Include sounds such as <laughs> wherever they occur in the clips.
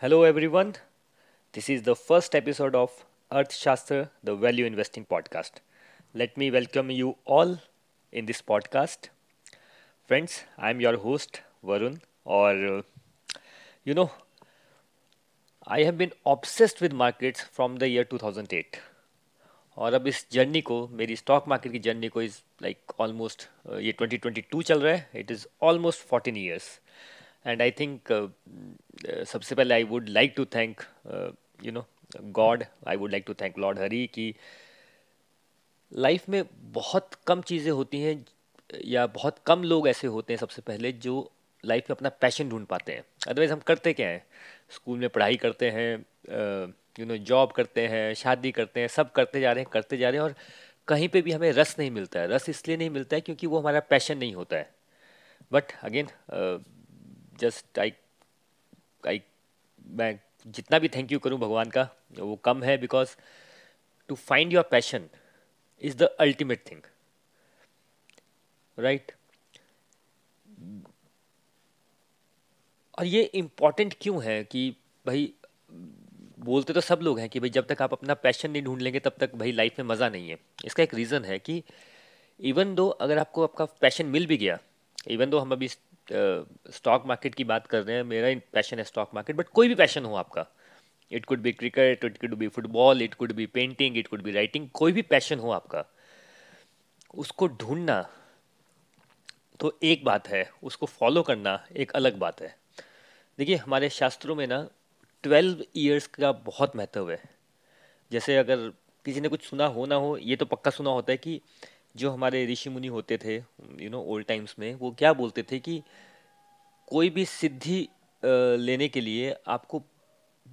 Hello, everyone. This is the first episode of Earthshastra, the Value Investing Podcast. Let me welcome you all in this podcast. Friends, I'm your host, Varun, or uh, you know, I have been obsessed with markets from the year 2008. और अब इस journey को मेरी stock market की journey को is like almost ये 2022 चल रहा है it is almost 14 years and I think सबसे पहले I would like to thank you know God I would like to thank lord Hari कि लाइफ में बहुत कम चीज़ें होती हैं, या बहुत कम लोग ऐसे होते हैं सबसे पहले जो लाइफ में अपना पैशन ढूंढ पाते हैं। अदरवाइज़ हम करते क्या हैं? स्कूल में पढ़ाई करते हैं यू नो जॉब करते हैं, शादी करते हैं, सब करते जा रहे हैं, करते जा रहे हैं और कहीं पे भी हमें रस नहीं मिलता है। रस इसलिए नहीं मिलता है क्योंकि वो हमारा पैशन नहीं होता है। But again just I I मैं जितना भी थैंक यू करूँ भगवान का, वो कम है because to find your passion is the ultimate thing right और ये इंपॉर्टेंट क्यों है कि भाई, बोलते तो सब लोग हैं कि भाई जब तक आप अपना पैशन नहीं ढूंढ लेंगे तब तक भाई लाइफ में मज़ा नहीं है। इसका एक रीज़न है कि इवन दो अगर आपको आपका पैशन मिल भी गया इवन दो हम अभी स्टॉक मार्केट की बात कर रहे हैं, मेरा पैशन है स्टॉक मार्केट बट कोई भी पैशन हो आपका। It could be cricket it could be football it could be painting it could be writing कोई भी पैशन हो आपका, उसको ढूंढना तो एक बात है, उसको फॉलो करना एक अलग बात है। देखिए, हमारे शास्त्रों में ना ट्वेल्व ईयर्स का बहुत महत्व है। जैसे अगर किसी ने कुछ सुना हो ना हो, ये तो पक्का सुना होता है कि जो हमारे ऋषि मुनि होते थे यू नो ओल्ड टाइम्स में, वो क्या बोलते थे कि कोई भी सिद्धि लेने के लिए आपको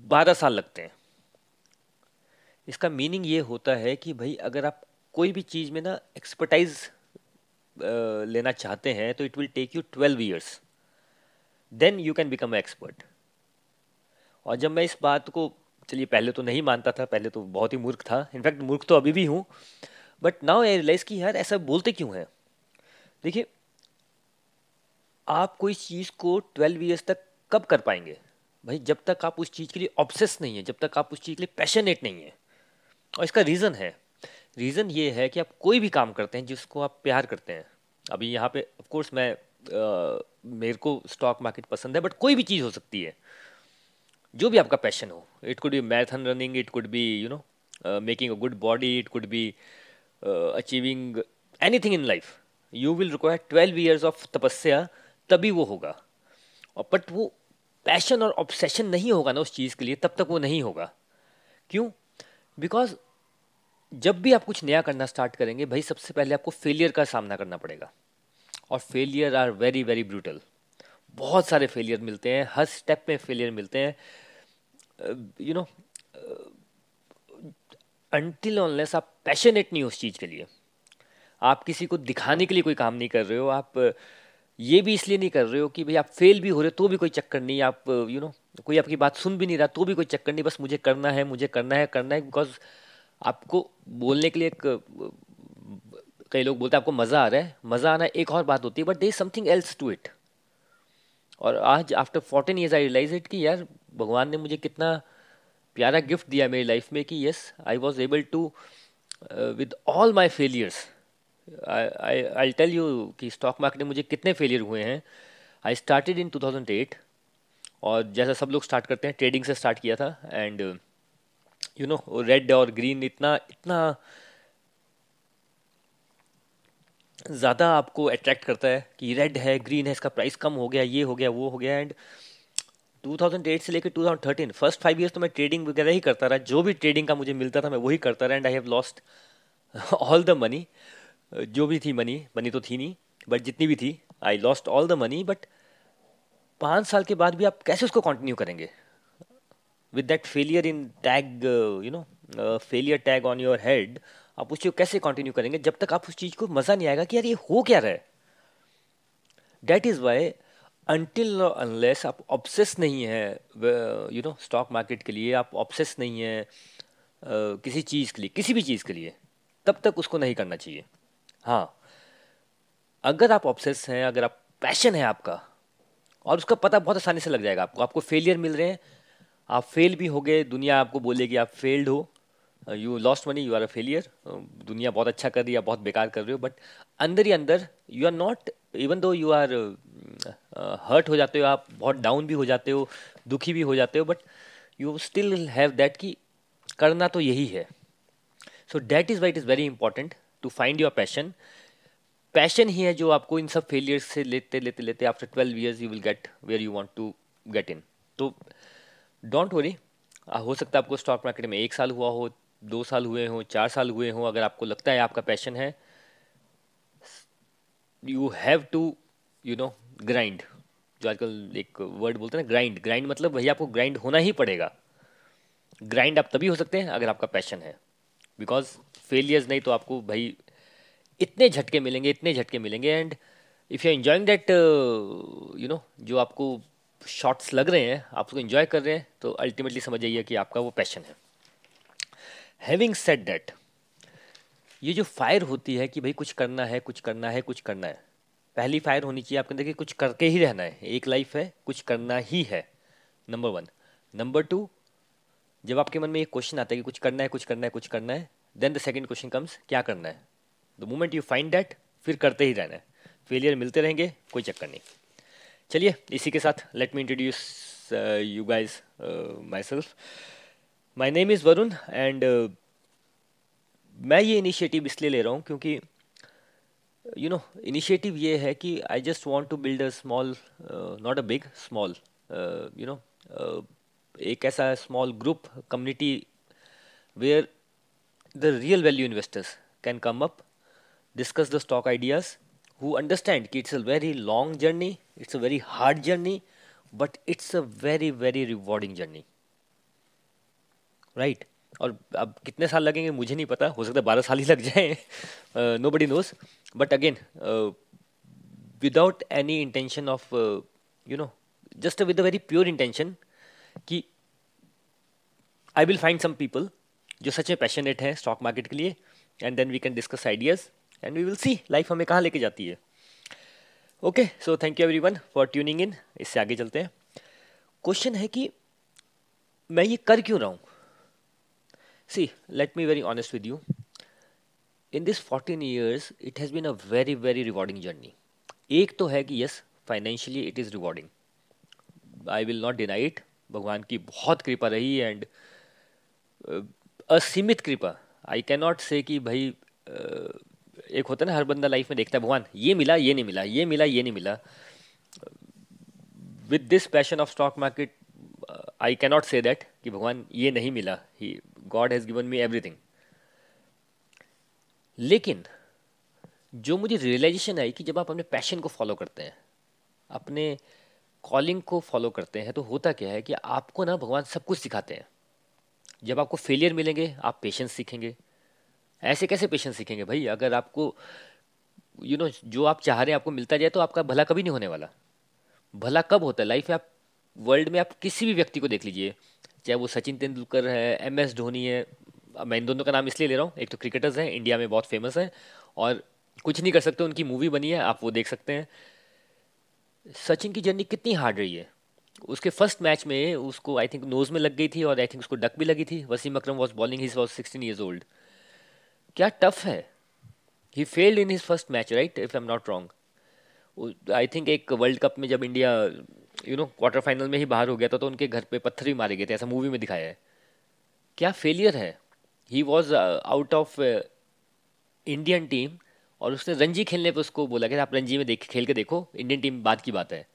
बारह साल लगते हैं। इसका मीनिंग ये होता है कि भाई, अगर आप कोई भी चीज़ में ना एक्सपर्टाइज लेना चाहते हैं तो it will take you twelve years then you can become expert और जब मैं इस बात को, चलिए पहले तो नहीं मानता था, पहले तो बहुत ही मूर्ख था। इनफैक्ट मूर्ख तो अभी भी हूँ। बट नाउ आई रियलाइज़ कि यार ऐसा बोलते क्यों हैं? देखिए आप कोई चीज़ को ट्वेल्व ईयर्स तक कब कर पाएँगे? भाई जब तक आप उस चीज़ के लिए ऑब्सेस नहीं है जब तक आप उस चीज़ के लिए पैशनेट नहीं है। और इसका रीज़न है। रीज़न ये है कि आप कोई भी काम करते हैं जिसको आप प्यार करते हैं। अभी यहाँ पे ऑफ़ कोर्स मैं आ, मेरे को स्टॉक मार्केट पसंद है बट कोई भी चीज़ हो सकती है। जो भी आपका पैशन हो। It could be marathon running it could be you know making a good body it could be achieving anything in life you will require twelve years of तपस्या तभी वो होगा और बट वो पैशन और ऑब्सेशन नहीं होगा ना उस चीज़ के लिए तब तक वो नहीं होगा क्यों बिकॉज़ जब भी आप कुछ नया करना स्टार्ट करेंगे भाई सबसे पहले आपको फेलियर का सामना करना पड़ेगा और failure are very very brutal बहुत सारे फेलियर मिलते हैं हर स्टेप में फेलियर मिलते हैं यू नो अनटिल ऑनलेस आप पैशनेट नहीं हो उस चीज़ के लिए। आप किसी को दिखाने के लिए कोई काम नहीं कर रहे हो आप ये भी इसलिए नहीं कर रहे हो कि भाई आप फेल भी हो रहे हो तो भी कोई चक्कर नहीं आप यू you नो know, कोई आपकी बात सुन भी नहीं रहा तो भी कोई चक्कर नहीं बस मुझे करना है मुझे करना है करना है बिकॉज़ आपको बोलने के लिए एक कई लोग बोलते हैं आपको मज़ा आ रहा है मज़ा आना एक और बात होती है but there is something else to it और आज after fourteen years I realize it कि यार भगवान ने मुझे कितना प्यारा गिफ्ट दिया मेरी लाइफ में कि yes I was able to with all my failures I tell you कि स्टॉक मार्केट में मुझे कितने फेलियर हुए हैं। आई स्टार्टेड इन 2008 और जैसा सब लोग स्टार्ट करते हैं ट्रेडिंग से स्टार्ट किया था एंड यू नो रेड और ग्रीन इतना इतना ज़्यादा आपको अट्रैक्ट करता है कि रेड है ग्रीन है, इसका प्राइस कम हो गया, ये हो गया, वो हो गया एंड 2008 से लेकर 2013 फ़र्स्ट फाइव ईयर्स तो मैं ट्रेडिंग वगैरह ही करता रहा। जो भी ट्रेडिंग का मुझे मिलता था मैं वही करता रहा। And I have lost all the money जो भी थी मनी मनी तो थी नहीं बट जितनी भी थी I lost all the money but पाँच साल के बाद भी आप कैसे उसको कंटिन्यू करेंगे? With that failure in tag you know failure tag on your head आप उस चीज़ को कैसे कंटिन्यू करेंगे? जब तक आप उस चीज़ को मज़ा नहीं आएगा कि यार ये हो क्या रहा है? That is why until unless आप ऑब्सेस नहीं है यू नो स्टॉक मार्केट के लिए आप ऑब्सेस नहीं है uh, किसी चीज़ के लिए किसी भी चीज़ के लिए तब तक उसको नहीं करना चाहिए। हाँ। अगर आप ऑब्सेस हैं अगर आप पैशन है आपका और उसका पता बहुत आसानी से लग जाएगा आपको आपको फेलियर मिल रहे हैं आप फेल भी हो गए दुनिया आपको बोलेगी आप फेल्ड हो you lost money you are a failure दुनिया बहुत अच्छा कर रही है बहुत बेकार कर रहे हो बट अंदर ही अंदर you are not even though you are hurt हो जाते हो आप, बहुत डाउन भी हो जाते हो, दुखी भी हो जाते हो but you still have that कि करना तो यही है। So that is why it is very important to find your passion passion ही है जो आपको इन सब फेलियर्स से लेते लेते लेते after twelve years you will get where you want to get in तो डोंट वरी हो सकता है आपको स्टॉक मार्केट में एक साल हुआ हो, दो साल हुए हों, चार साल हुए हों, अगर आपको लगता है आपका पैशन है you have to you know grind जो आजकल एक वर्ड बोलते हैं ना ग्राइंड ग्राइंड मतलब भैया आपको ग्राइंड होना ही पड़ेगा। ग्राइंड आप तभी हो सकते हैं अगर आपका पैशन है। बिकॉज़ फेलियर्स नहीं तो आपको भाई इतने झटके मिलेंगे, इतने झटके मिलेंगे। And if you enjoying that you know जो आपको शॉट्स लग रहे हैं, आप उसको इन्जॉय कर रहे हैं तो अल्टीमेटली समझ जाइए कि आपका वो पैशन है। हैविंग सेट दैट ये जो फायर होती है कि भाई कुछ करना है, कुछ करना है, कुछ करना है पहली फायर होनी चाहिए। आपके अंदर कि कुछ करके ही रहना है। एक लाइफ है, कुछ करना ही है नंबर वन नंबर टू जब आपके मन में एक क्वेश्चन आता है कि कुछ करना है, कुछ करना है, कुछ करना है then the second question comes क्या करना है? The moment you find that फिर करते ही रहना है। फेलियर मिलते रहेंगे, कोई चक्कर नहीं। चलिए, इसी के साथ let me introduce you guys myself my name is Varun and मैं ये इनिशिएटिव इसलिए ले रहा हूँ क्योंकि यू नो इनिशिएटिव ये है कि I just want to build a small not a big small you know एक ऐसा small group community where the real value investors can come up discuss the stock ideas who understand कि it's a very long journey, it's a very hard journey, but it's a very very rewarding journey. Right और अब कितने साल लगेंगे मुझे नहीं पता, हो सकता है बारह साल ही लग जाए। Nobody knows but again without any intention of you know just with a very pure intention कि I will find some people जो सच में पैशनेट हैं स्टॉक मार्केट के लिए and then we can discuss ideas and we will see life हमें कहाँ लेके जाती है। Okay so thank you everyone for tuning in इससे आगे चलते हैं। क्वेश्चन है कि मैं ये कर क्यों रहा हूँ? See let me very honest with you in this fourteen years it has been a very very rewarding journey एक तो है कि yes financially it is rewarding I will not deny it भगवान की बहुत कृपा रही एंड असीमित कृपा. आई कैन नॉट से कि भाई uh, एक होता है ना हर बंदा लाइफ में देखता है भगवान ये मिला ये नहीं मिला ये मिला ये नहीं मिला. With this passion of stock market I cannot say that कि भगवान ये नहीं मिला। He God has given me everything लेकिन जो मुझे रियलाइजेशन आई कि जब आप अपने पैशन को फॉलो करते हैं अपने कॉलिंग को फॉलो करते हैं तो होता क्या है कि आपको ना भगवान सब कुछ सिखाते हैं। जब आपको फेलियर मिलेंगे आप पेशेंस सीखेंगे। ऐसे कैसे पेशेंस सीखेंगे? भाई अगर आपको यू you नो know, जो आप चाह रहे हैं आपको मिलता जाए तो आपका भला कभी नहीं होने वाला। भला कब होता है? लाइफ में आप वर्ल्ड में आप किसी भी व्यक्ति को देख लीजिए, चाहे वो सचिन तेंदुलकर है एम एस धोनी है मैं इन दोनों का नाम इसलिए ले रहा हूँ, एक तो क्रिकेटर्स हैं इंडिया में बहुत फ़ेमस हैं, और कुछ नहीं कर सकते, उनकी मूवी बनी है, आप वो देख सकते हैं। सचिन की जर्नी कितनी हार्ड रही है। उसके फ़र्स्ट मैच में उसको आई थिंक नोज़ में लग गई थी और आई थिंक उसको डक भी लगी थी। Wasim Akram was bowling his was sixteen years old क्या टफ है? He failed in his first match right if I am not wrong I think एक वर्ल्ड कप में जब India you know quarter final में ही बाहर हो गया था तो उनके घर पे पत्थर ही मारे गए थे, ऐसा मूवी में दिखाया है। क्या फेलियर है? He was out of Indian team और उसने रणजी खेलने पर उसको बोला कि आप रणजी में देख, खेल के देखो इंडियन टीम बाद की बात है।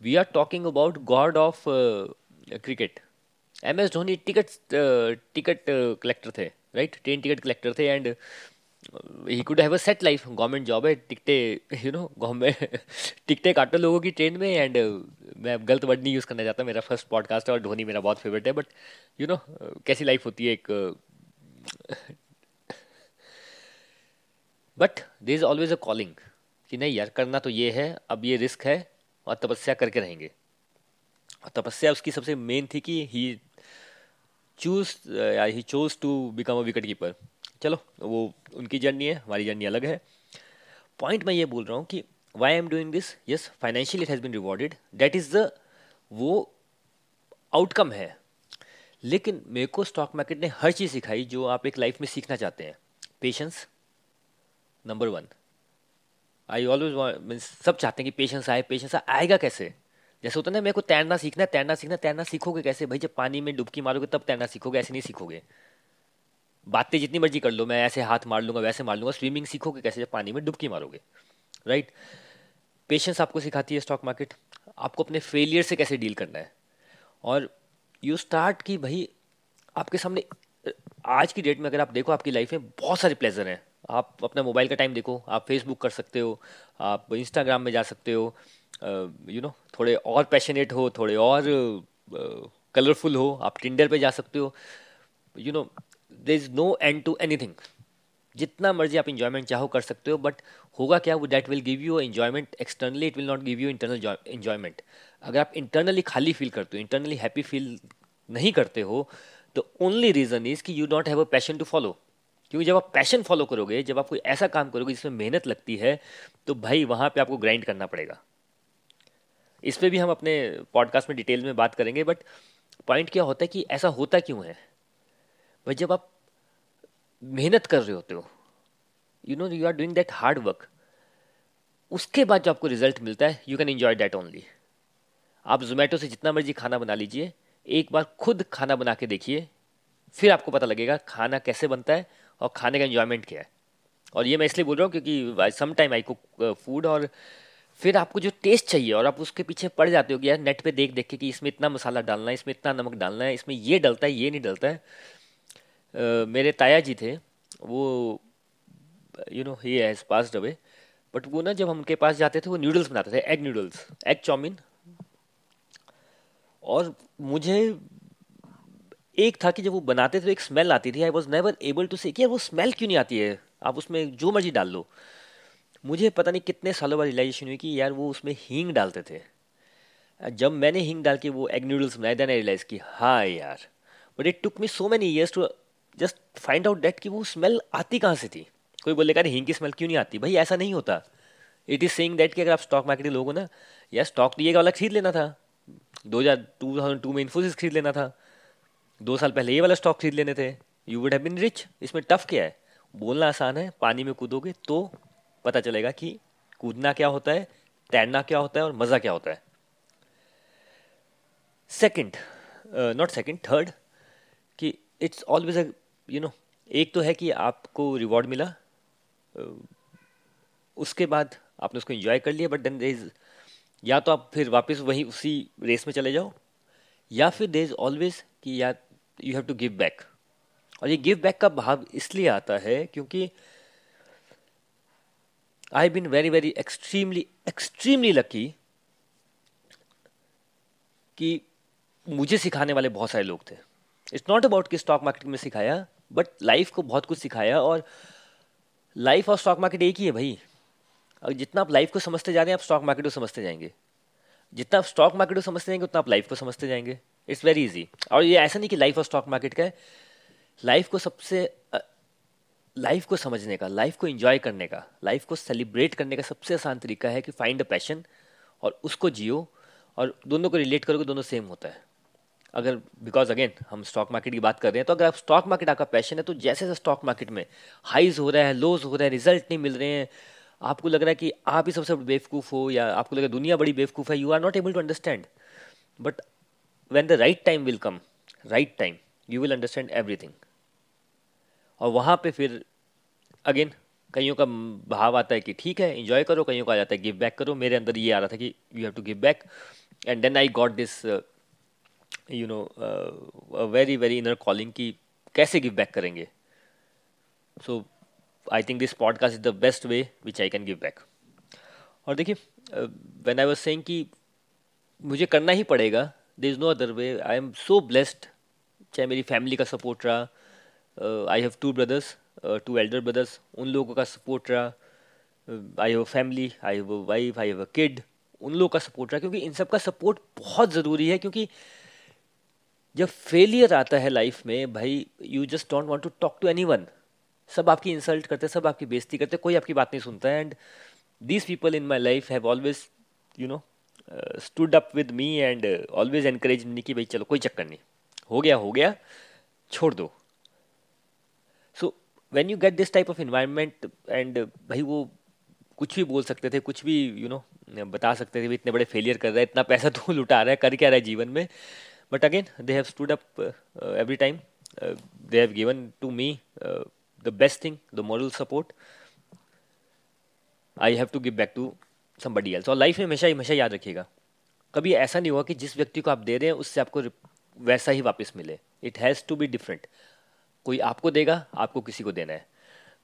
We are talking about God of cricket M S Dhoni ticket ticket collector थे राइट ट्रेन टिकट कलेक्टर थे and he could have a set life government job है टिकटे यू नो गवर्नमेंट टिकटे काटो लोगों की ट्रेन में एंड uh, मैं गलत वर्ड नहीं यूज़ करना चाहता मेरा फ़र्स्ट पॉडकास्ट है और धोनी मेरा बहुत फेवरेट है बट यू नो कैसी लाइफ होती है एक but there is always a calling कि नहीं यार करना तो ये है अब ये रिस्क है और तपस्या करके रहेंगे। और तपस्या उसकी सबसे मेन थी कि he choose he chose to become a wicket keeper चलो, वो उनकी जर्नी है, हमारी जर्नी अलग है। पॉइंट मैं ये बोल रहा हूँ कि why am doing this yes financially it has been rewarded that is the वो आउटकम है। लेकिन मेरे को स्टॉक मार्केट ने हर चीज़ सिखाई जो आप एक लाइफ में सीखना चाहते हैं। Patience number one I always mean सब चाहते हैं कि पेशेंस आए पेशेंस आएगा कैसे? जैसे होता है ना, मेरे को तैरना सीखना है, तैरना सीखना तैरना सीखोगे कैसे? भाई जब पानी में डुबकी मारोगे तब तैरना सीखोगे, ऐसे नहीं सीखोगे। बातें जितनी मर्ज़ी कर लो, मैं ऐसे हाथ मार लूँगा, वैसे मार लूँगा, स्विमिंग सीखोगे कैसे जब पानी में डुबकी मारोगे? राइट पेशेंस आपको सिखाती है स्टॉक मार्केट आपको अपने फेलियर से कैसे डील करना है? और यू स्टार्ट कि भाई, आपके सामने, आज की डेट में अगर आप देखो, आपकी लाइफ में बहुत सारे प्लेजर हैं। आप अपना मोबाइल का टाइम देखो, आप फेसबुक कर सकते हो, आप इंस्टाग्राम में जा सकते हो यू नो थोड़े और पैशनेट हो, थोड़े और कलरफुल हो, आप टिंडर पे जा सकते हो। You know there is no end to anything जितना मर्ज़ी आप इंजॉयमेंट चाहो कर सकते हो बट होगा क्या? वो that will give you enjoyment externally it will not give you internal enjoyment अगर आप इंटरनली खाली फील करते हो इंटरनली हैप्पी फील नहीं करते हो तो ओनली रीज़न इज़ कि you don't have a passion to follow क्योंकि जब आप पैशन फॉलो करोगे, जब आप कोई ऐसा काम करोगे जिसमें मेहनत लगती है तो भाई वहाँ पे आपको ग्राइंड करना पड़ेगा. इस पर भी हम अपने पॉडकास्ट में डिटेल में बात करेंगे बट पॉइंट क्या होता है कि ऐसा होता क्यों है? भाई जब आप मेहनत कर रहे होते हो। You know you are doing that hard work उसके बाद जो आपको रिज़ल्ट मिलता है you can enjoy that only आप जोमेटो से जितना मर्ज़ी खाना बना लीजिए, एक बार खुद खाना बना के देखिए, फिर आपको पता लगेगा खाना कैसे बनता है और खाने का एंजॉयमेंट क्या है। और ये मैं इसलिए बोल रहा हूँ क्योंकि some time I cook food और फिर आपको जो टेस्ट चाहिए और आप उसके पीछे पड़ जाते हो कि यार नेट पे देख देख के कि इसमें इतना मसाला डालना है, इसमें इतना नमक डालना है, इसमें ये डलता है, ये नहीं डलता है। मेरे ताया जी थे, वो you know he has passed away but वो ना जब हम उनके पास जाते थे, वो नूडल्स बनाते थे एग नूडल्स एग चाउमीन और मुझे एक था कि जब वो बनाते थे, एक स्मेल आती थी I was never able to say कि वो स्मेल क्यों नहीं आती है? आप उसमें जो मर्ज़ी डाल लो। मुझे पता नहीं कितने सालों बाद रियलाइजेशन हुई कि यार वो उसमें हींग डालते थे। जब मैंने हींग डाल के वो एग नूडल्स बनाए देन आई रियलाइज़ की हाँ यार but it took me so many years to just find out that कि वो स्मेल आती कहाँ से थी? कोई बोलेगा, अरे, हींग की स्मेल क्यों नहीं आती? भाई, ऐसा नहीं होता। इट इज़ सेइंग दैट कि अगर आप स्टॉक मार्केट के लोग हो ना यार स्टॉक तो ये वाला खरीद लेना था। दो हज़ार टू थाउज़ेंड टू में इन्फोसिस खरीद लेना था। दो साल पहले ये वाला स्टॉक खरीद लेने थे। You would have been rich इसमें टफ क्या है? बोलना आसान है, पानी में कूदोगे तो पता चलेगा कि कूदना क्या होता है, तैरना क्या होता है और मज़ा क्या होता है। सेकंड नॉट सेकंड थर्ड कि इट्स ऑलवेज यू नो एक तो है कि आपको रिवॉर्ड मिला उसके बाद आपने उसको एंजॉय कर लिया बट देन देर इज़ या तो आप फिर वापस वही उसी रेस में चले जाओ, या फिर देर इज़ ऑलवेज कि या you have to give back और ये गिव बैक का भाव इसलिए आता है क्योंकि I been very very extremely extremely lucky कि मुझे सिखाने वाले बहुत सारे लोग थे. इट्स नॉट अबाउट कि स्टॉक मार्केट में सिखाया बट लाइफ को बहुत कुछ सिखाया और लाइफ और स्टॉक मार्केट एक ही है भाई। और जितना आप लाइफ को समझते जा रहे हैं, आप स्टॉक मार्केट को समझते जाएँगे। जितना आप स्टॉक मार्केट को समझते जाएँगे, उतना आप लाइफ को समझते जाएँगे। इट्स वेरी इजी और ये ऐसा नहीं कि लाइफ और स्टॉक मार्केट का है। लाइफ को सबसे लाइफ को समझने का, लाइफ को एंजॉय करने का, लाइफ को सेलिब्रेट करने का सबसे आसान तरीका है कि फाइंड अ पैशन और उसको जियो और दोनों को रिलेट करोगे, दोनों सेम होता है। अगर बिकॉज़ अगेन हम स्टॉक मार्केट की बात कर रहे हैं तो अगर आप स्टॉक मार्केट आपका पैशन है तो जैसे जैसे स्टॉक मार्केट में हाइज हो रहा है लोज हो रहा है रिज़ल्ट नहीं मिल रहे हैं, आपको लग रहा है कि आप ही सबसे बेवकूफ़ हो, या आपको लग रहा है दुनिया बड़ी बेवकूफ़ है you are not able to understand but when the right time will come right time you will understand everything और वहाँ पे फिर अगेन कईयों का भाव आता है कि ठीक है इंजॉय करो, कईयों का आ जाता है गिव बैक करो, मेरे अंदर ये आ रहा था कि you have to give back and then I got this you know very very inner calling की कैसे गिव बैक करेंगे? So I think this podcast is the best way which I can give back और देखिए when I was Seng कि मुझे करना ही पड़ेगा there is no other way I am so blessed चाहे मेरी फैमिली का सपोर्ट रहा I have two brothers two elder brothers उन लोगों का सपोर्ट रहा. I have a family I have a wife I have a kid उन लोगों का सपोर्ट रहा, क्योंकि इन सब का सपोर्ट बहुत ज़रूरी है, क्योंकि जब फेलियर आता है लाइफ में भाई you just don't want to talk to anyone सब आपकी इंसल्ट करते सब आपकी बेइज्जती करते हैं कोई आपकी बात नहीं सुनता. है and these people in my life have always you know stood up with me and always encourage me कि भाई चलो कोई चक्कर नहीं. हो गया हो गया छोड़ दो. So when you get this type of environment and भाई वो कुछ भी बोल सकते थे कुछ भी यू you नो know, बता सकते थे भाई इतने बड़े फेलियर कर रहा है इतना पैसा तो लुटा रहा है कर क्या रहा है जीवन में? But again they have stood up every time they have given to me the best thing the moral support I have to give back to somebody else और लाइफ में हमेशा हमेशा याद रखिएगा। कभी ऐसा नहीं हुआ कि जिस व्यक्ति को आप दे रहे हैं, उससे आपको वैसा ही वापस मिले। It has to be different कोई आपको देगा, आपको किसी को देना है।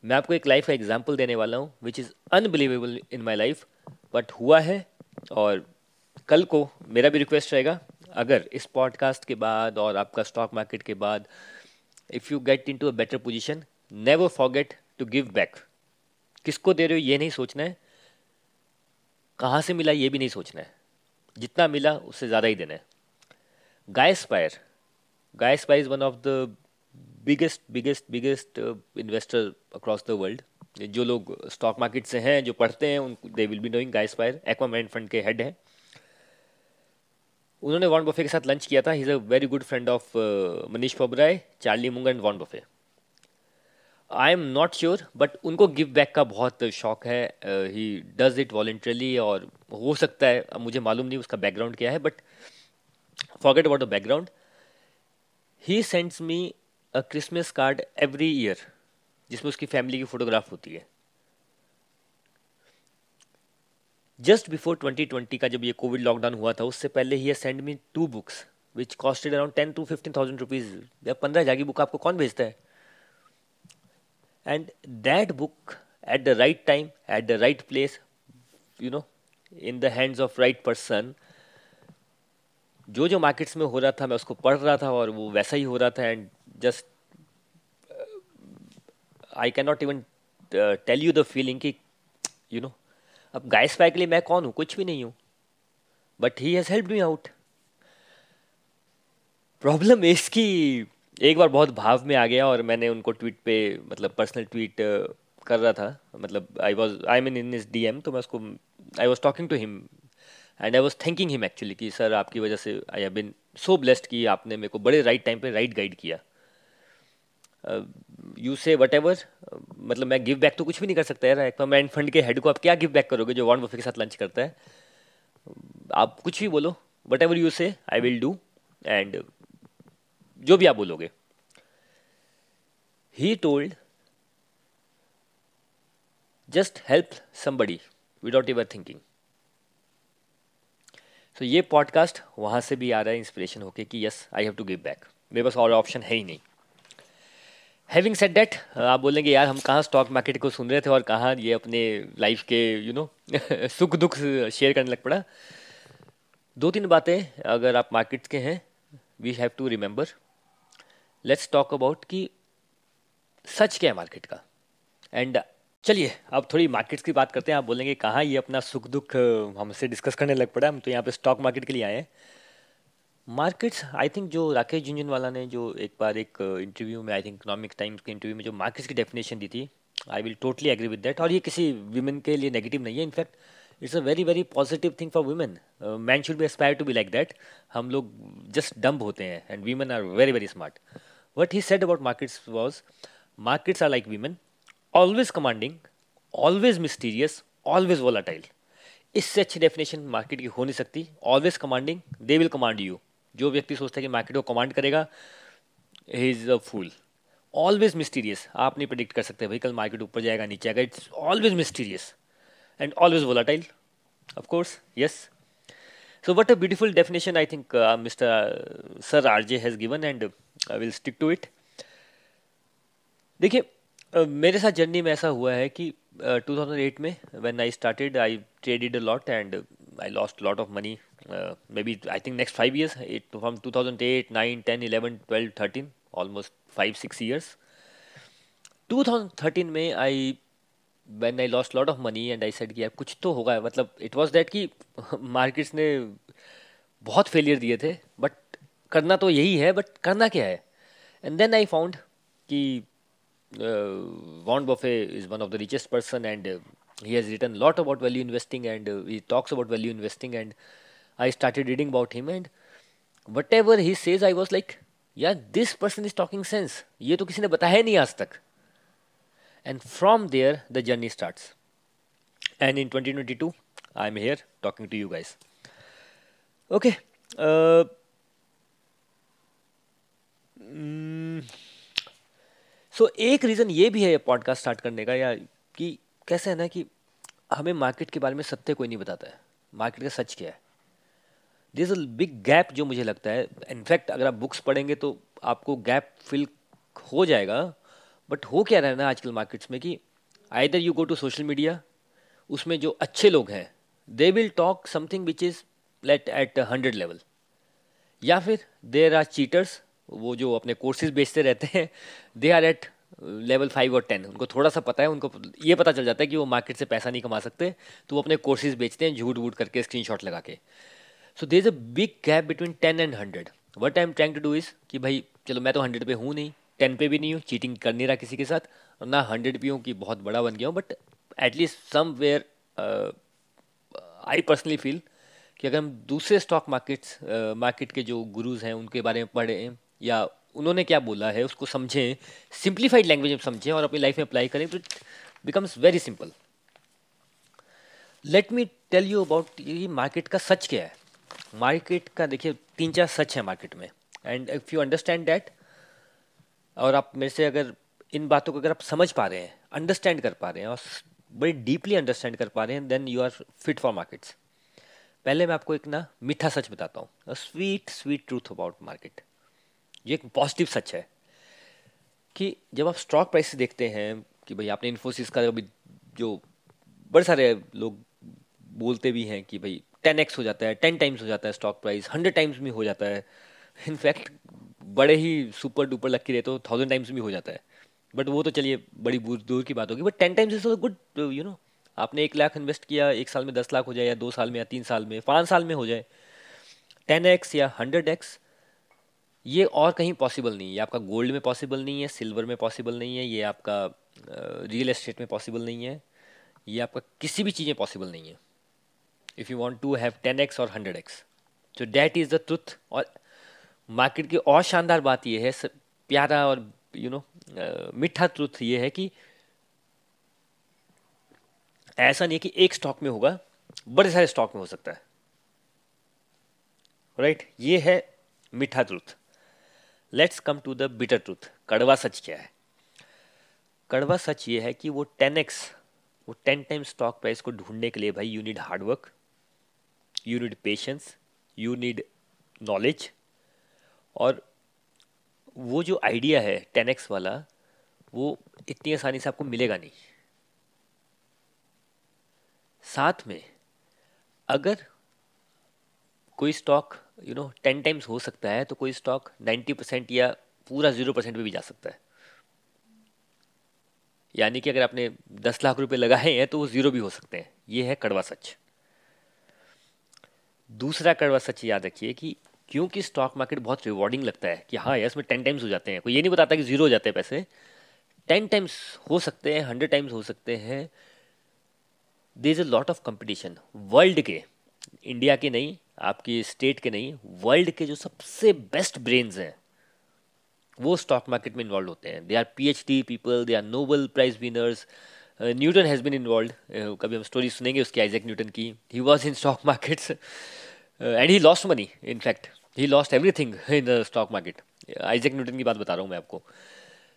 मैं आपको एक लाइफ का एग्ज़ाम्पल देने वाला हूँ which is unbelievable in my life but हुआ है, और कल को मेरा भी रिक्वेस्ट रहेगा अगर इस पॉडकास्ट के बाद और आपका स्टॉक मार्केट के बाद if you get into a better position never forget to give back किसको दे रहे हो ये नहीं सोचना है? कहाँ से मिला ये भी नहीं सोचना है। जितना मिला उससे ज़्यादा ही देना है। Guy Spier Guy Spier is one of the biggest biggest biggest investor across the world जो लोग स्टॉक मार्केट से हैं, जो पढ़ते हैं, उन they will be knowing Guy Spier Aquaman fund के हेड हैं। उन्होंने वॉन बफे के साथ लंच किया था। He is a very good friend of Mohnish Pabrai Charlie मुंगा and Warren Buffett I am not sure but उनको गिव बैक का बहुत शौक है। ही डज इट वॉल्ट्रली और हो सकता है अब मुझे मालूम नहीं उसका बैकग्राउंड क्या है but forget about the background he sends me a Christmas card every year जिसमें उसकी फैमिली की फोटोग्राफ होती है। जस्ट बिफोर 2020 का जब ये कोविड लॉकडाउन हुआ था, उससे पहले he send me two books which costed around ten to fifteen thousand rupees या पंद्रह हज़ार की बुक आपको कौन भेजता है? And that book at the right time at the right place you know in the hands of right person, जो जो मार्केट्स में हो रहा था, मैं उसको पढ़ रहा था और वो वैसा ही हो रहा था and just I can not even tell you the feeling कि यू नो अब गाय पाए के लिए मैं कौन हूँ? कुछ भी नहीं हूँ। But he has help me out problem इसकी एक बार बहुत भाव में आ गया और मैंने उनको ट्वीट पे मतलब पर्सनल ट्वीट कर रहा था। मतलब I was I mean in is D M तो मैं उसको I was talking to him and I was thinking him actually कि सर आपकी वजह से I have been so blessed कि आपने मेरे को बड़े राइट टाइम पे राइट गाइड किया। यू से वट एवर मतलब मैं गिव बैक तो कुछ भी नहीं कर सकता यार एक्वामैंड फंड के हेड को आप क्या गिव बैक करोगे जो वॉन्ड बफे के साथ लंच करता है? आप कुछ भी बोलो वट एवर यू से आई विल डू एंड जो भी आप बोलोगे। He told just help somebody without ever thinking तो ये पॉडकास्ट वहाँ से भी आ रहा है इंस्पिरेशन होके कि yes I have to give back मेरे पास और ऑप्शन है ही नहीं। हैविंग सेट डेट आप बोलेंगे यार हम कहाँ स्टॉक मार्केट को सुन रहे थे और कहाँ ये अपने लाइफ के यू you नो know, सुख दुख शेयर करने लग पड़ा? दो तीन बातें अगर आप मार्केट्स के हैं we have to remember let's talk about कि सच क्या है मार्केट का? एंड चलिए अब थोड़ी मार्केट्स की बात करते हैं। आप बोलेंगे कहाँ ये अपना सुख दुख हमसे डिस्कस करने लग पड़ा? हम तो यहाँ पे स्टॉक मार्केट के लिए आए हैं. मार्केट्स आई थिंक जो राकेश झुंझुनवाला ने जो एक बार एक इंटरव्यू में आई थिंक इकोनॉमिक टाइम्स के इंटरव्यू में जो मार्केट्स की डेफिनेशन दी थी I will totally agree with that और ये किसी वीमेन के लिए नेगेटिव नहीं है. In fact it's a very very positive thing for women man should be aspire to be like that हम लोग जस्ट डम्ब होते हैं and women are very very smart what he said about markets was Markets are like women, always commanding, always mysterious, always volatile. इससे अच्छी definition market की हो नहीं सकती. Always commanding they will command you जो व्यक्ति सोचता है कि मार्केट को कमांड करेगा he is a fool always mysterious आप नहीं प्रिडिक्ट कर सकते भाई कल मार्केट ऊपर जाएगा नीचे आएगा. It's always mysterious and always volatile of course yes what a beautiful definition i think uh, mr sir rj has given and uh, i will stick to it. देखिए मेरे साथ जर्नी में ऐसा हुआ है कि uh, 2008 में when I started I traded a lot and I lost lot of money maybe I think next five years from 2008 9 10 11 12 13 almost five six years 2013 में I when I lost lot of money and I said कि यार कुछ तो होगा मतलब it was that कि <laughs> markets ने बहुत फेलियर दिए थे बट करना तो यही है बट करना क्या है? एंड देन आई फाउंड कि uh, Warren is one of the richest person uh, he has written a lot about value investing and uh, he talks about value investing and I started reading about him and whatever he says I was like या this person is talking sense ये तो किसी ने बताया नहीं आज तक and from there the journey starts and in 2022 I am here talking to you guys okay so एक रीज़न ये भी है पॉडकास्ट स्टार्ट करने का या कि कैसे है ना कि हमें मार्केट के बारे में सत्य कोई नहीं बताता है। मार्केट का सच क्या है? दिस अ बिग गैप जो मुझे लगता है। इनफैक्ट अगर आप बुक्स पढ़ेंगे तो आपको गैप फिल हो जाएगा। बट हो क्या रहा है ना आजकल मार्केट्स में कि either you go to social media उसमें जो अच्छे लोग हैं they will talk something which is let at hundred level या फिर देर आर चीटर्स वो जो अपने कोर्सेज बेचते रहते हैं they are at level five और टेन उनको थोड़ा सा पता है, उनको ये पता चल जाता है कि वो मार्केट से पैसा नहीं कमा सकते। तो वो अपने कोर्सेज बेचते हैं झूठ वूट करके स्क्रीन लगा के। So there is a big gap between ten and hundred what I am trying to do is कि भाई, चलो मैं तो हंड्रेड पे हूँ नहीं। टेन पे भी नहीं हूँ चीटिंग कर नहीं रहा किसी के साथ। और ना हंड्रेड पे हूँ कि बहुत बड़ा बन गया हूँ but at least somewhere I personally feel कि अगर हम दूसरे स्टॉक मार्केट्स मार्केट के जो गुरुज हैं, उनके बारे में पढ़ें या उन्होंने क्या बोला है, उसको समझें सिंप्लीफाइड लैंग्वेज में समझें और अपनी लाइफ में अप्लाई करें तो it becomes very simple let me tell you about ये मार्केट का सच क्या है? मार्केट का देखिए, तीन चार सच है मार्केट में. And if you understand that और आप मेरे से अगर इन बातों को अगर आप समझ पा रहे हैं अंडरस्टैंड कर पा रहे हैं, और बड़ी डीपली अंडरस्टैंड कर पा रहे हैं then you are fit for markets पहले मैं आपको एक ना मीठा सच बताता हूँ. Sweet sweet truth about market ये एक पॉजिटिव सच है कि जब आप स्टॉक प्राइस देखते हैं कि भाई आपने इन्फोसिस का अभी जो बड़े सारे लोग बोलते भी हैं कि भाई टेन एक्स हो जाता है टेन टाइम्स हो जाता है स्टॉक प्राइस हंड्रेड टाइम्स भी हो जाता है। इनफैक्ट बड़े ही सुपर डुपर लक्की रहे तो थाउज़ेंड टाइम्स भी हो जाता है। बट वो तो चलिए बड़ी दूर की बात होगी। But ten times is good you know आपने एक लाख इन्वेस्ट किया, एक साल में दस लाख हो जाए, या दो साल में, या तीन साल में, पाँच साल में हो जाए। टेन एक्स या हंड्रेड एक्स ये और कहीं पॉसिबल नहीं है। ये आपका गोल्ड में पॉसिबल नहीं है सिल्वर में पॉसिबल नहीं है, ये आपका रियल एस्टेट में पॉसिबल नहीं है, ये आपका किसी भी चीज़ में पॉसिबल नहीं है। If you want to have ten X और हंड्रेड एक्स तो डैट इज़ द ट्रुथ और मार्केट की और शानदार बात यह है प्यारा और यू नो मीठा ट्रुथ ये है कि ऐसा नहीं है कि एक स्टॉक में होगा, बड़े सारे स्टॉक में हो सकता है। Right right? ये है मीठा truth let's come to the bitter truth कड़वा सच क्या है कड़वा सच ये है कि वो टेन एक्स वो टेन टाइम स्टॉक प्राइस को ढूँढने के लिए भाई you need hard work you need patience you need knowledge और वो जो आइडिया है टेन एक्स वाला, वो इतनी आसानी से आपको मिलेगा नहीं। साथ में अगर कोई stock you know ten times हो सकता है तो कोई स्टॉक नाइन्टी परसेंट या पूरा ज़ीरो परसेंट भी जा सकता है। यानी कि अगर आपने दस लाख रुपए लगाए हैं तो वो ज़ीरो भी हो सकते हैं। ये है कड़वा सच। दूसरा कड़वा सच याद रखिए कि क्योंकि स्टॉक मार्केट बहुत रिवॉर्डिंग लगता है कि हाँ यार, इसमें टेन टाइम्स हो जाते हैं। कोई ये नहीं बताता कि ज़ीरो हो जाते हैं पैसे। टेन टाइम्स हो सकते हैं हंड्रेड टाइम्स हो सकते हैं। They is a lot of competition world के इंडिया के नहीं आपकी स्टेट के नहीं वर्ल्ड के जो सबसे बेस्ट ब्रेन्स हैं वो स्टॉक मार्केट में इन्वॉल्व होते हैं. They are P H D people they are Nobel prize winners Newton has been involved कभी हम स्टोरी सुनेंगे उसकी आइजैक न्यूटन की. He was in stock markets and he lost money in fact he lost everything in the stock market Isaac Newton की बात बता रहा हूँ मैं आपको.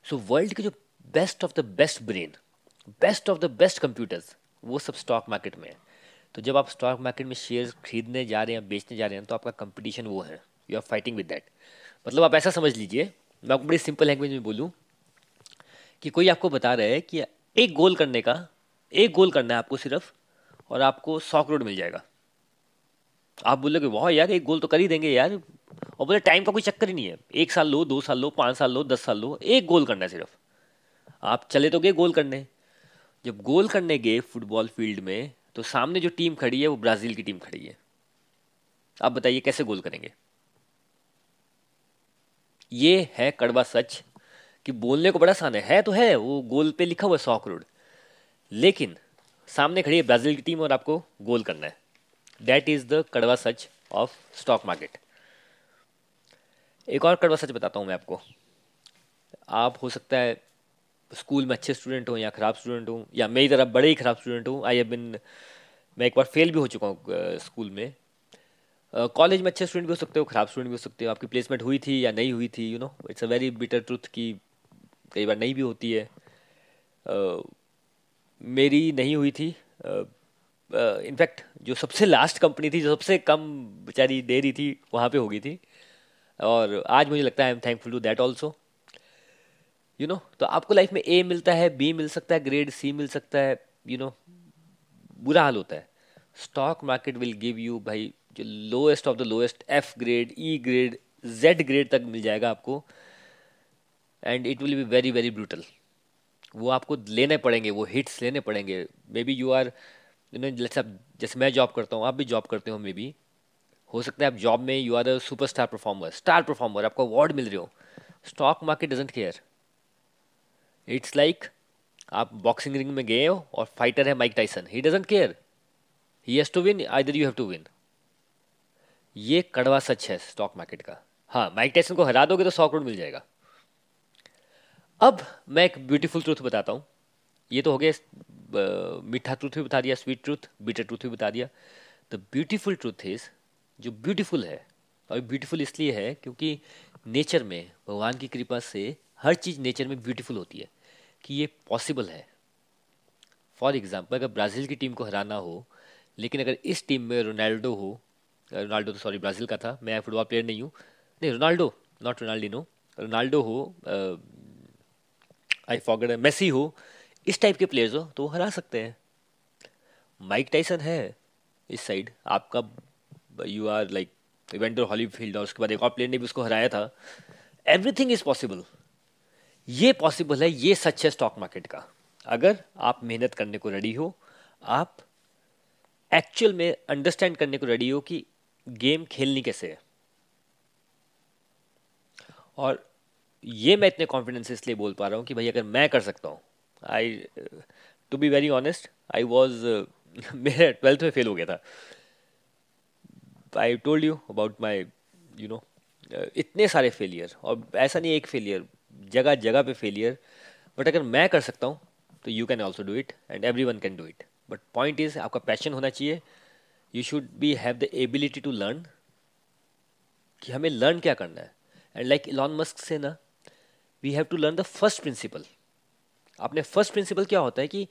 सो so, वर्ल्ड के जो best of the best brain best of the best computers वो सब स्टॉक मार्केट में है. तो जब आप स्टॉक मार्केट में शेयर खरीदने जा रहे हैं बेचने जा रहे हैं तो आपका कंपटीशन वो है। You are fighting with that मतलब आप ऐसा समझ लीजिए, मैं आपको बड़ी सिंपल लैंग्वेज में बोलूँ कि कोई आपको बता रहा है कि एक गोल करने का, एक गोल करना है आपको सिर्फ़, और आपको सौ करोड़ मिल जाएगा। आप बोलोगे वाह यार, एक गोल तो कर ही देंगे यार। और बोले टाइम का कोई चक्कर ही नहीं है। एक साल लो, दो साल लो, पाँच साल लो, दस साल लो, एक गोल करना है सिर्फ़। आप चले तो गए गोल करने। जब गोल करने गए फुटबॉल फ़ील्ड में तो सामने जो टीम खड़ी है, वो ब्राज़ील की टीम खड़ी है। आप बताइए, कैसे गोल करेंगे? ये है कड़वा सच कि बोलने को बड़ा आसान है। है तो है, वो गोल पे लिखा हुआ है सौ करोड़। लेकिन सामने खड़ी है ब्राज़ील की टीम और आपको गोल करना है। दैट इज़ द कड़वा सच ऑफ़ स्टॉक मार्केट एक और कड़वा सच बताता हूँ मैं आपको। आप, हो सकता है स्कूल में अच्छे स्टूडेंट हो या ख़राब स्टूडेंट हूँ, या मेरी तरह बड़े ही ख़राब स्टूडेंट हूँ आई हैव बिन मैं एक बार फेल भी हो चुका हूँ स्कूल में। कॉलेज में अच्छे स्टूडेंट भी हो सकते हो, ख़राब स्टूडेंट भी हो सकते हो, आपकी प्लेसमेंट हुई थी या नहीं हुई थी you know it's a very bitter truth की कई बार नहीं भी होती है। मेरी नहीं हुई थी इनफैक्ट जो सबसे लास्ट कंपनी थी, जो सबसे कम बेचारी दे रही थी, वहाँ पे हो गई थी। और आज मुझे लगता है I am thankful to that also you know तो आपको लाइफ में ए मिलता है बी मिल सकता है ग्रेड सी मिल सकता है यू नो बुरा हाल होता है। Stock market will give you भाई जो lowest of the lowest F grade E grade Z grade तक मिल जाएगा आपको। And it will be very very brutal वो आपको लेने पड़ेंगे, वो हिट्स लेने पड़ेंगे। Maybe you are you know जैसे मैं जॉब करता हूँ, आप भी जॉब करते हो मे बी हो सकता है आप जॉब में you are a superstar performer star performer आपको अवार्ड मिल रहे हो। Stock market doesn't care it's like आप बॉक्सिंग रिंग में गए हो और फाइटर है Mike Tyson he doesn't care he has to win either you have to win ये कड़वा सच है स्टॉक मार्केट का. हाँ माइक टाइसन को हरा दोगे तो सौ करोड़ मिल जाएगा. अब मैं एक ब्यूटीफुल ट्रूथ बताता हूँ. ये तो हो गया मीठा ट्रूथ भी बता दिया स्वीट ट्रूथ बीटर ट्रूथ भी बता दिया. द ब्यूटीफुल ट्रूथ इज़ जो ब्यूटीफुल है, और ब्यूटीफुल इसलिए है क्योंकि नेचर में भगवान की कृपा से हर चीज़ नेचर में ब्यूटीफुल होती है, कि ये पॉसिबल है। फॉर एग्ज़ाम्पल अगर ब्राज़ील की टीम को हराना हो, लेकिन अगर इस टीम में रोनाल्डो हो रोनाल्डो तो सॉरी ब्राज़ील का था, मैं फुटबॉल प्लेयर नहीं हूँ। नहीं, रोनाल्डो नॉट रोनाल्डिनो। रोनाल्डो हो आई फॉगड मेसी हो, इस टाइप के प्लेयर्स हो तो वो हरा सकते हैं। माइक टाइसन है इस साइड आपका यू आर लाइक इवेंटर हॉली फ़ील्ड और उसके बाद एक और प्लेयर ने भी उसको हराया था। एवरीथिंग इज़ पॉसिबल ये पॉसिबल है, ये सच है स्टॉक मार्केट का। अगर आप मेहनत करने को रेडी हो, आप एक्चुअल में अंडरस्टैंड करने को रेडी हो कि गेम खेलनी कैसे है। और ये मैं इतने कॉन्फिडेंस इसलिए बोल पा रहा हूँ कि भाई अगर मैं कर सकता हूँ I to be very honest I was मेरे ट्वेल्थ में फेल हो गया था। I told you about my you know इतने सारे फेलियर और ऐसा नहीं एक फेलियर जगह जगह पे फेलियर बट अगर मैं कर सकता हूँ तो you can also do it and every one can do it but point is आपका पैशन होना चाहिए। You should be have the ability to learn कि हमें लर्न क्या करना है। एंड लाइक इलॉन मस्क से ना we have to learn the first principle आपने फ़र्स्ट प्रिंसिपल क्या होता है कि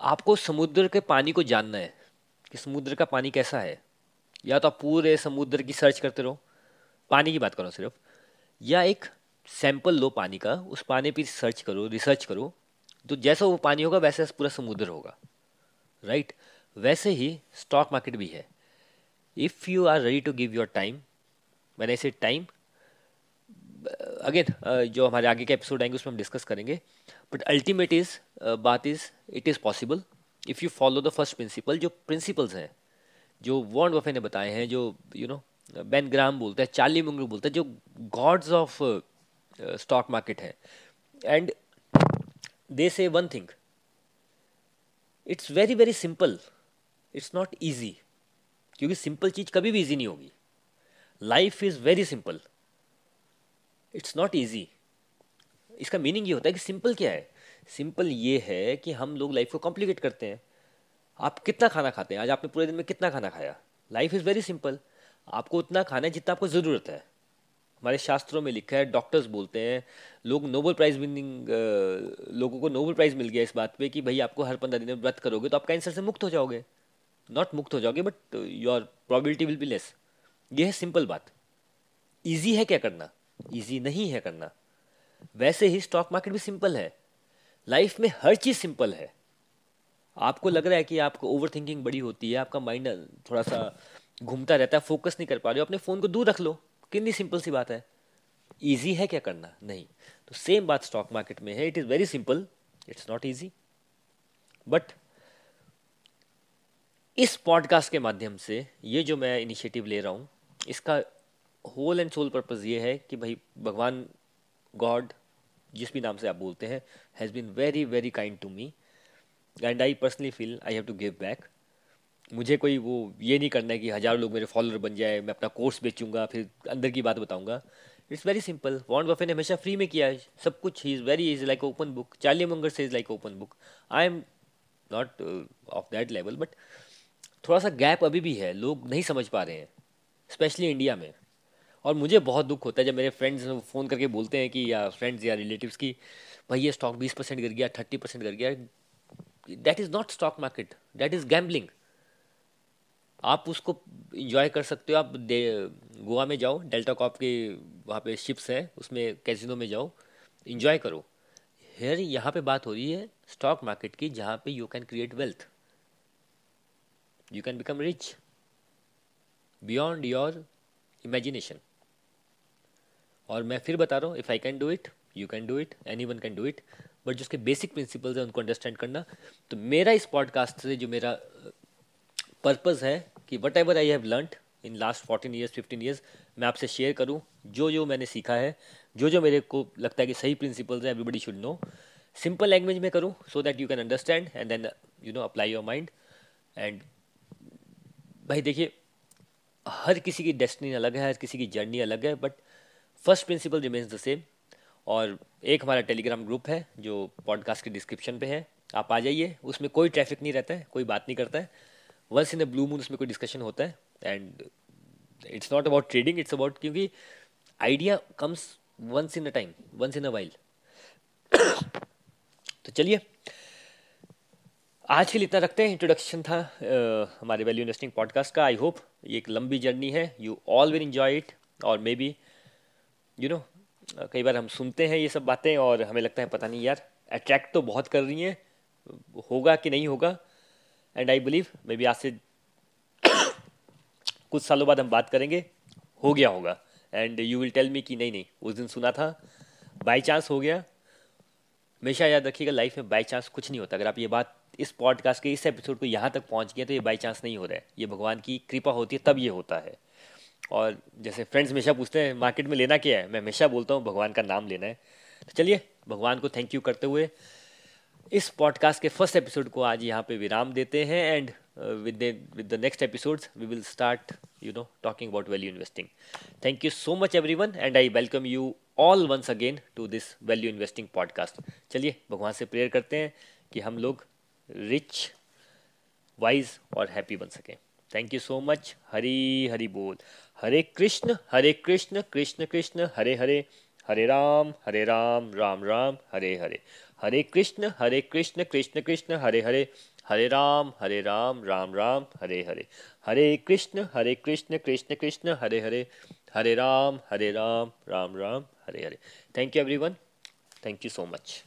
आपको समुद्र के पानी को जानना है कि समुद्र का पानी कैसा है। या तो आप पूरे समुद्र की सर्च करते रहो। पानी की बात करो सिर्फ़। या एक सैंपल लो पानी का, उस पानी पे सर्च करो रिसर्च करो तो जैसा वो पानी होगा, वैसे पूरा समुद्र होगा राइट? वैसे ही स्टॉक मार्केट भी है if you are ready to give your time मैंने ऐसे टाइम अगेन जो हमारे आगे के एपिसोड आएँगे, उसमें हम डिस्कस करेंगे बट अल्टीमेट इज़ बात is it is possible if you follow the first principle जो प्रिंसिपल्स हैं, जो वॉन्ड वफे ने बताए हैं, जो यू नो बेन ग्राम बोलते हैं, चार्ली मुंगर बोलते हैं, जो गॉड्स ऑफ़ स्टॉक मार्केट है। And they say one thing it's very very simple it's not easy क्योंकि सिंपल चीज़ कभी भी ईजी नहीं होगी। Life is very simple it's not easy इसका मीनिंग ये होता है कि सिंपल क्या है? सिंपल ये है कि हम लोग लाइफ को कॉम्प्लिकेट करते हैं। आप कितना खाना खाते हैं? आज आपने पूरे दिन में कितना खाना खाया? लाइफ इज़ वेरी सिंपल आपको उतना खाना है जितना आपको ज़रूरत है। हमारे शास्त्रों में लिखा है डॉक्टर्स बोलते हैं, लोग नोबल प्राइज विनिंग लोगों को नोबल प्राइज मिल गया इस बात पे कि भाई आपको हर पंद्रह दिन में व्रत करोगे तो आप कैंसर से मुक्त हो जाओगे। नॉट मुक्त हो जाओगे but your probability will be less ये है सिंपल बात। ईजी है क्या करना? ईजी नहीं है करना। वैसे ही स्टॉक मार्केट भी सिंपल है। लाइफ में हर चीज़ सिंपल है। आपको लग रहा है कि आपको ओवर थिंकिंग बड़ी होती है, आपका माइंड थोड़ा सा घूमता रहता है फोकस नहीं कर पा रहे हो, अपने फ़ोन को दूर रख लो। कितनी सिंपल सी बात है। ईजी है क्या करना? नहीं। तो सेम बात स्टॉक मार्केट में है। It is very simple it's not easy but इस पॉडकास्ट के माध्यम से ये जो मैं इनिशिएटिव ले रहा हूँ, इसका होल एंड सोल पर्पज़ ये है कि भाई, भगवान गॉड जिस भी नाम से आप बोलते हैं has been very very kind to me and I personally feel I have to give back मुझे कोई वो ये नहीं करना है कि हज़ार लोग मेरे फॉलोअर बन जाए, मैं अपना कोर्स बेचूँगा, फिर अंदर की बात बताऊँगा। इट्स वेरी सिंपल वॉन्ट बफे ने हमेशा फ्री में किया है। सब कुछ he is very is like open book Charlie Munger से is like open book I am not of that level but थोड़ा सा गैप अभी भी है। लोग नहीं समझ पा रहे हैं स्पेशली इंडिया में। और मुझे बहुत दुख होता है जब मेरे फ्रेंड्स फ़ोन करके बोलते हैं कि, या फ्रेंड्स या रिलेटिव्स की, भाई, ये स्टॉक बीस परसेंट गिर गया थर्टी परसेंट गिर गया। That is not stock market that is gambling आप उसको इंजॉय कर सकते हो। आप गोवा में जाओ, डेल्टा कॉप के वहाँ पे शिप्स हैं, उसमें कैसिनो में जाओ इंजॉय करो। हेयर यहाँ पे बात हो रही है स्टॉक मार्केट की, जहाँ पे you can create wealth you can become rich beyond your imagination और मैं फिर बता रहा हूँ if I can do it you can do it any one can do it but जिसके बेसिक प्रिंसिपल्स हैं, उनको अंडरस्टैंड करना। तो मेरा इस पॉडकास्ट से जो मेरा पर्पज़ है कि whatever I have learn in last fourteen years fifteen years मैं आपसे शेयर करूँ जो जो मैंने सीखा है जो जो मेरे को लगता है कि सही प्रिंसिपल्स हैं everybody should know simple language में करूँ so that you can understand and then you know apply your mind and भाई देखिए, हर किसी की डेस्टिनी अलग है, हर किसी की जर्नी अलग है but first principle remains the same और एक हमारा टेलीग्राम ग्रुप है, जो पॉडकास्ट के डिस्क्रिप्शन पे है। आप आ जाइए, उसमें कोई ट्रैफ़िक नहीं रहता है, कोई बात नहीं करता है। Once in a blue moon उसमें कोई डिस्कशन होता है and it's not about trading it's about क्योंकि idea comes once in a time once in a while तो चलिए आज के लिए इतना रखते हैं। इंट्रोडक्शन था uh, हमारे वैल्यू इन्वेस्टिंग पॉडकास्ट का। आई होप ये एक लंबी जर्नी है। You all will enjoy it और मे बी यू नो कई बार हम सुनते हैं ये सब बातें और हमें लगता है पता नहीं यार अट्रैक्ट तो बहुत कर रही हैं होगा कि नहीं होगा? And I believe may be आज से कुछ सालों बाद हम बात करेंगे, हो गया होगा। And you will tell me कि नहीं नहीं, उस दिन सुना था बाई चांस हो गया। हमेशा याद रखिएगा लाइफ में बाई चांस कुछ नहीं होता। अगर आप ये बात इस पॉडकास्ट के इस एपिसोड को यहाँ तक पहुँच गए तो ये बाई चांस नहीं हो रहा है। ये भगवान की कृपा होती है, तब ये होता है। और जैसे फ्रेंड्स हमेशा पूछते हैं मार्केट में लेना क्या है? मैं हमेशा बोलता हूँ, भगवान का नाम लेना है। तो चलिए, भगवान को थैंक यू करते हुए इस पॉडकास्ट के फ़र्स्ट एपिसोड को आज यहाँ पे विराम देते हैं and with with the next episodes we will start you know talking about value investing thank you so much everyone and I welcome you all once again to this value investing podcast चलिए, भगवान से prayer करते हैं कि हम लोग rich wise और happy बन सकें। Thank you so much Hari Hari बोल। Hare Krishna Hare Krishna Krishna Krishna, Hare Hare. Hare Ram Hare Ram Ram Ram, Hare Hare. Hare Krishna Hare Krishna Krishna Krishna, Hare Hare Hare Ram Hare Ram Ram Ram, Hare Hare. Hare Krishna Hare Krishna Krishna Krishna, Hare Hare Hare Ram Hare Ram Ram Ram, Hare Hare. Thank you everyone thank you so much